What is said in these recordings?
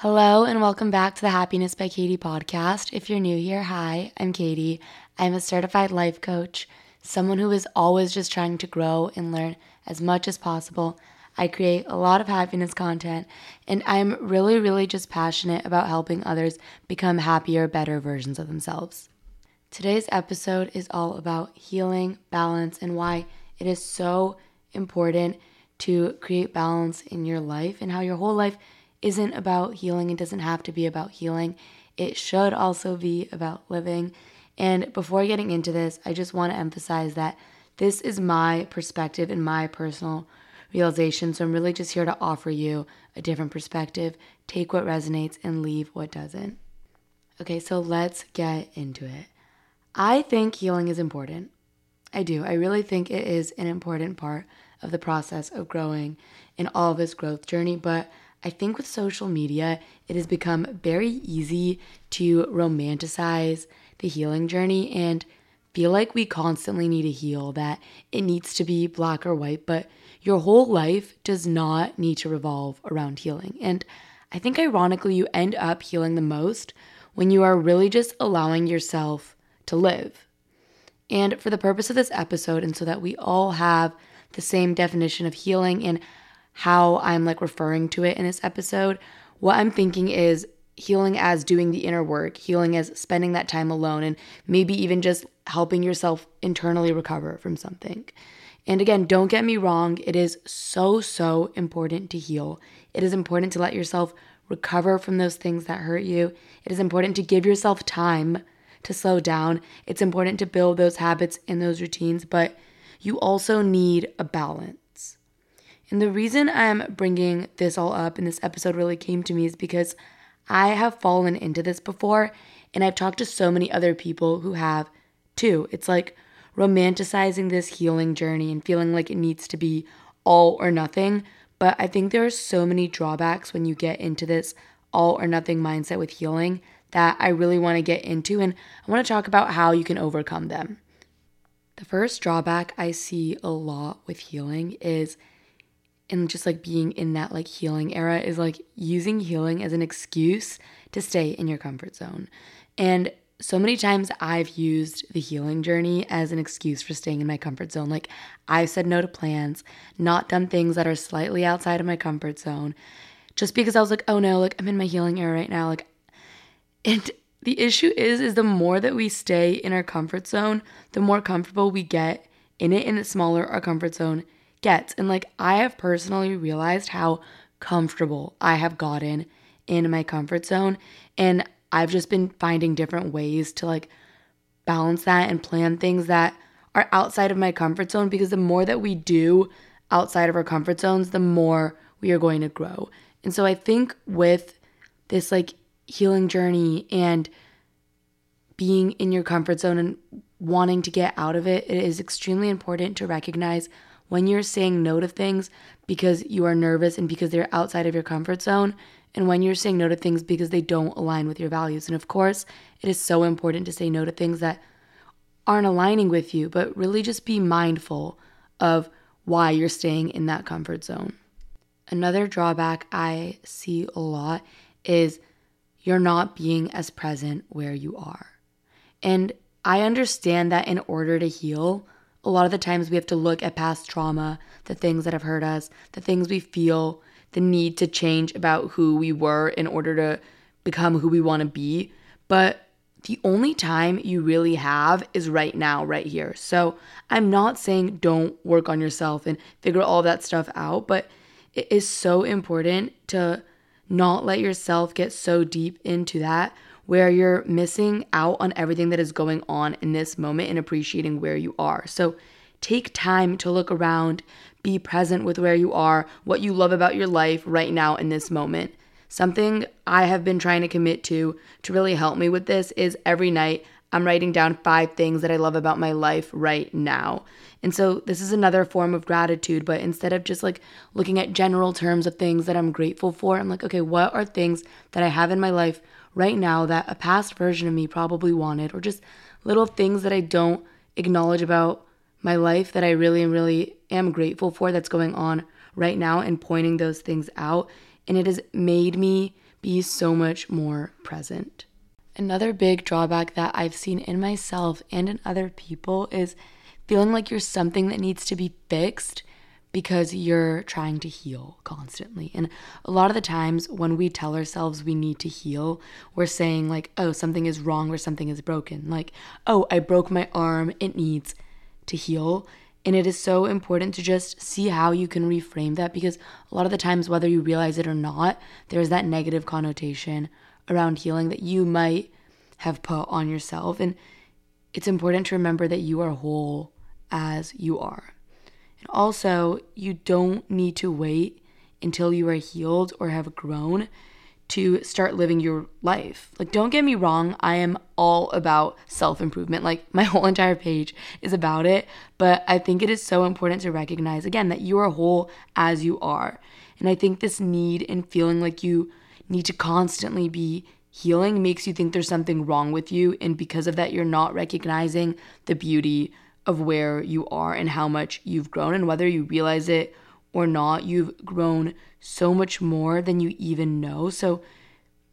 Hello, and welcome back to the Happiness by Katie podcast. If you're new here, hi, I'm Katie. I'm a certified life coach, someone who is always just trying to grow and learn as much as possible. I create a lot of happiness content, and I'm really, really just passionate about helping others become happier, better versions of themselves. Today's episode is all about healing, balance, and why it is so important to create balance in your life and how your whole life isn't about healing. It doesn't have to be about healing. It should also be about living. And before getting into this, I just want to emphasize that this is my perspective and my personal realization. So I'm really just here to offer you a different perspective. Take what resonates and leave what doesn't. Okay, so let's get into it. I think healing is important. I do. I really think it is an important part of the process of growing in all of this growth journey, but I think with social media, it has become very easy to romanticize the healing journey and feel like we constantly need to heal, that it needs to be black or white, but your whole life does not need to revolve around healing. And I think ironically, you end up healing the most when you are really just allowing yourself to live. And for the purpose of this episode, and so that we all have the same definition of healing and how I'm like referring to it in this episode. What I'm thinking is healing as doing the inner work, healing as spending that time alone, and maybe even just helping yourself internally recover from something. And again, don't get me wrong, it is so, so important to heal. It is important to let yourself recover from those things that hurt you. It is important to give yourself time to slow down. It's important to build those habits and those routines, but you also need a balance. And the reason I'm bringing this all up and this episode really came to me is because I have fallen into this before and I've talked to so many other people who have too. It's like romanticizing this healing journey and feeling like it needs to be all or nothing. But I think there are so many drawbacks when you get into this all or nothing mindset with healing that I really want to get into. And I want to talk about how you can overcome them. The first drawback I see a lot with healing is and just like being in that like healing era is like using healing as an excuse to stay in your comfort zone. And so many times I've used the healing journey as an excuse for staying in my comfort zone. Like I've said no to plans, not done things that are slightly outside of my comfort zone, just because I was like, oh no, like I'm in my healing era right now. Like, and the issue is, is the more that we stay in our comfort zone, the more comfortable we get in it, and the smaller our comfort zone gets. And like, I have personally realized how comfortable I have gotten in my comfort zone. And I've just been finding different ways to like balance that and plan things that are outside of my comfort zone because the more that we do outside of our comfort zones, the more we are going to grow. And so I think with this like healing journey and being in your comfort zone and wanting to get out of it, it is extremely important to recognize when you're saying no to things because you are nervous and because they're outside of your comfort zone, and when you're saying no to things because they don't align with your values. And of course, it is so important to say no to things that aren't aligning with you, but really just be mindful of why you're staying in that comfort zone. Another drawback I see a lot is you're not being as present where you are. And I understand that in order to heal, a lot of the times we have to look at past trauma, the things that have hurt us, the things we feel the need to change about who we were in order to become who we want to be. But the only time you really have is right now, right here. So I'm not saying don't work on yourself and figure all that stuff out, but it is so important to not let yourself get so deep into that where you're missing out on everything that is going on in this moment and appreciating where you are. So take time to look around, be present with where you are, what you love about your life right now in this moment. Something I have been trying to commit to to really help me with this is every night I'm writing down five things that I love about my life right now. And so this is another form of gratitude, but instead of just like looking at general terms of things that I'm grateful for, I'm like, okay, what are things that I have in my life right now that a past version of me probably wanted, or just little things that I don't acknowledge about my life that I really, really am grateful for that's going on right now and pointing those things out. And it has made me be so much more present. Another big drawback that I've seen in myself and in other people is feeling like you're something that needs to be fixed because you're trying to heal constantly. And a lot of the times when we tell ourselves we need to heal, we're saying, like, oh, something is wrong or something is broken. Like, oh, I broke my arm, it needs to heal. And it is so important to just see how you can reframe that because a lot of the times, whether you realize it or not, there's that negative connotation around healing that you might have put on yourself. And it's important to remember that you are whole as you are. Also, you don't need to wait until you are healed or have grown to start living your life. Like, don't get me wrong, I am all about self improvement. Like, my whole entire page is about it. But I think it is so important to recognize, again, that you are whole as you are. And I think this need and feeling like you need to constantly be healing makes you think there's something wrong with you. And because of that, you're not recognizing the beauty of where you are and how much you've grown. And whether you realize it or not, you've grown so much more than you even know. So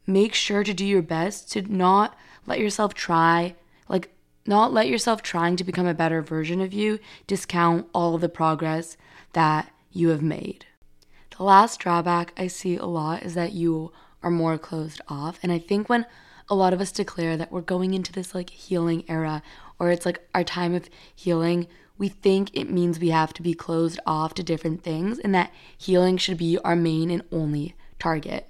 make sure to do your best to not let yourself try, like, not let yourself trying to become a better version of you discount all the progress that you have made. The last drawback I see a lot is that you are more closed off. And I think when a lot of us declare that we're going into this like healing era or it's like our time of healing, we think it means we have to be closed off to different things and that healing should be our main and only target.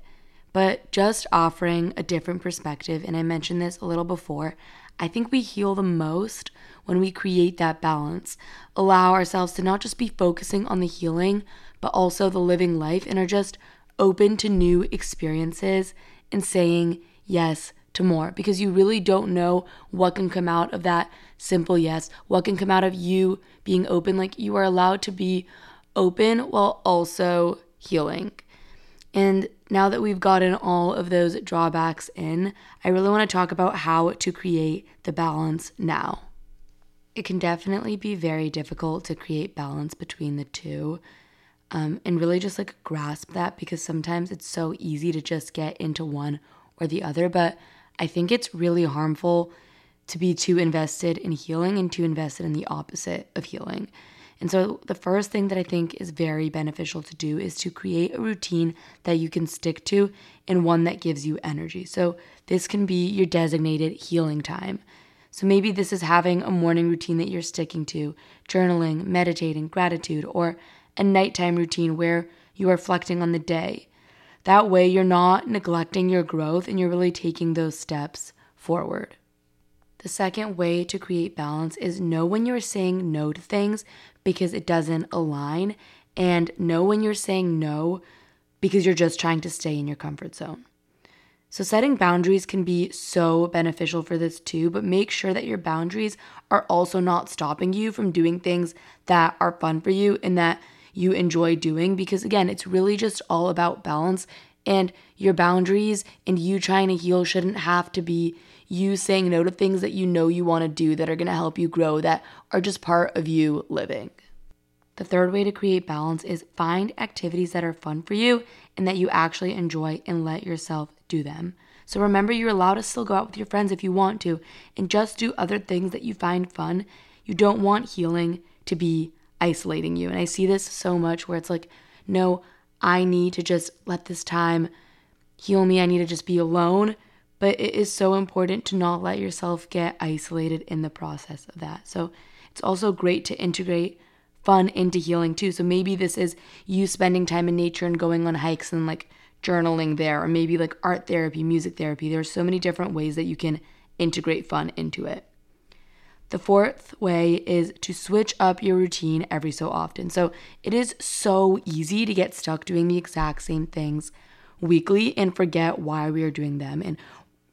But just offering a different perspective, and I mentioned this a little before, I think we heal the most when we create that balance, allow ourselves to not just be focusing on the healing, but also the living life, and are just open to new experiences and saying yes to more because you really don't know what can come out of that simple yes, what can come out of you being open. Like you are allowed to be open while also healing. And now that we've gotten all of those drawbacks in, I really want to talk about how to create the balance now. It can definitely be very difficult to create balance between the two. Um, and really just like grasp that because sometimes it's so easy to just get into one or the other. But I think it's really harmful to be too invested in healing and too invested in the opposite of healing. And so, the first thing that I think is very beneficial to do is to create a routine that you can stick to and one that gives you energy. So, this can be your designated healing time. So, maybe this is having a morning routine that you're sticking to, journaling, meditating, gratitude, or a nighttime routine where you are reflecting on the day. That way, you're not neglecting your growth and you're really taking those steps forward. The second way to create balance is know when you're saying no to things because it doesn't align, and know when you're saying no because you're just trying to stay in your comfort zone. So, setting boundaries can be so beneficial for this too, but make sure that your boundaries are also not stopping you from doing things that are fun for you and that you enjoy doing because, again, it's really just all about balance. And your boundaries and you trying to heal shouldn't have to be you saying no to things that you know you want to do that are going to help you grow, that are just part of you living. The third way to create balance is find activities that are fun for you and that you actually enjoy and let yourself do them. So remember, you're allowed to still go out with your friends if you want to and just do other things that you find fun. You don't want healing to be isolating you. And I see this so much where it's like, no, I need to just let this time heal me. I need to just be alone. But it is so important to not let yourself get isolated in the process of that. So it's also great to integrate fun into healing too. So maybe this is you spending time in nature and going on hikes and like journaling there, or maybe like art therapy, music therapy. There's so many different ways that you can integrate fun into it. The fourth way is to switch up your routine every so often. So it is so easy to get stuck doing the exact same things weekly and forget why we are doing them and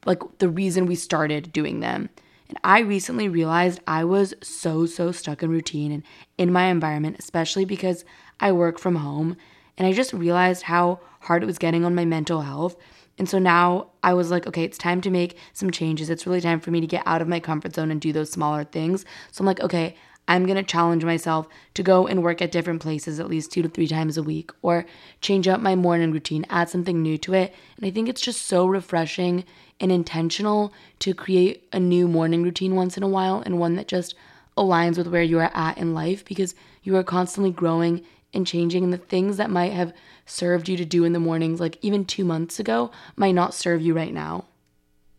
like the reason we started doing them. And I recently realized I was so, so stuck in routine and in my environment, especially because I work from home. And I just realized how hard it was getting on my mental health. And so now I was like, okay, it's time to make some changes. It's really time for me to get out of my comfort zone and do those smaller things. So I'm like, okay, I'm going to challenge myself to go and work at different places at least two to three times a week or change up my morning routine, add something new to it. And I think it's just so refreshing and intentional to create a new morning routine once in a while and one that just aligns with where you are at in life because you are constantly growing and changing and the things that might have served you to do in the mornings like even 2 months ago might not serve you right now.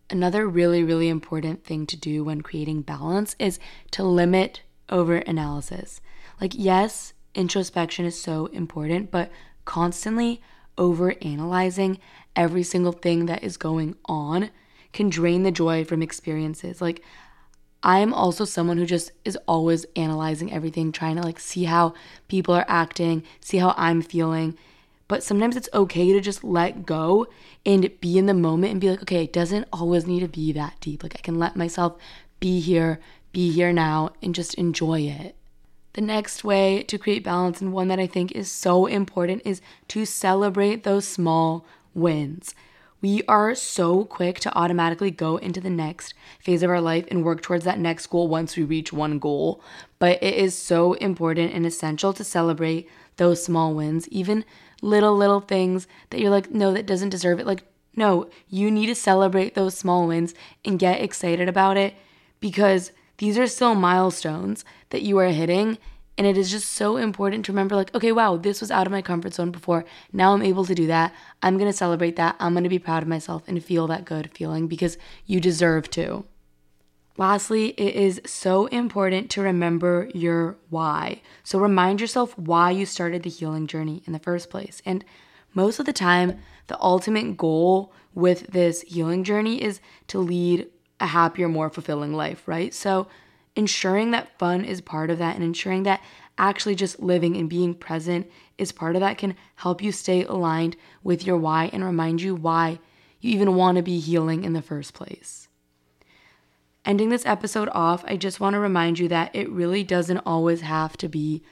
Another really really important thing to do when creating balance is to limit over analysis. Like yes, introspection is so important, but constantly over analyzing every single thing that is going on can drain the joy from experiences. Like I'm also someone who just is always analyzing everything, trying to like see how people are acting, see how I'm feeling. But sometimes it's okay to just let go and be in the moment and be like, okay, it doesn't always need to be that deep. Like I can let myself be here, be here now, and just enjoy it. The next way to create balance, and one that I think is so important, is to celebrate those small wins. We are so quick to automatically go into the next phase of our life and work towards that next goal once we reach one goal. But it is so important and essential to celebrate those small wins, even little, little things that you're like, no, that doesn't deserve it. Like, no, you need to celebrate those small wins and get excited about it because these are still milestones that you are hitting and it is just so important to remember, like, okay, wow, this was out of my comfort zone before. Now I'm able to do that. I'm going to celebrate that. I'm going to be proud of myself and feel that good feeling because you deserve to. Lastly, it is so important to remember your why. So remind yourself why you started the healing journey in the first place. And most of the time, the ultimate goal with this healing journey is to lead a happier, more fulfilling life, right? So ensuring that fun is part of that and ensuring that actually just living and being present is part of that can help you stay aligned with your why and remind you why you even want to be healing in the first place. Ending this episode off, I just want to remind you that it really doesn't always have to be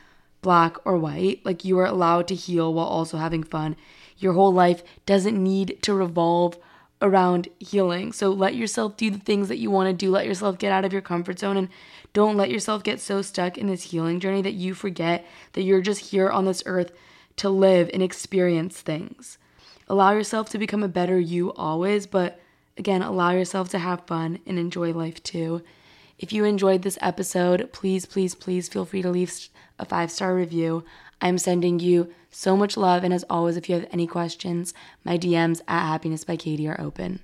black or white. Like you are allowed to heal while also having fun. Your whole life doesn't need to revolve around healing. So let yourself do the things that you want to do. Let yourself get out of your comfort zone and don't let yourself get so stuck in this healing journey that you forget that you're just here on this earth to live and experience things. Allow yourself to become a better you always, but again, allow yourself to have fun and enjoy life too. If you enjoyed this episode, please, please, please feel free to leave a five star review. I'm sending you so much love. And as always, if you have any questions, my DMs at Happiness by Katie are open.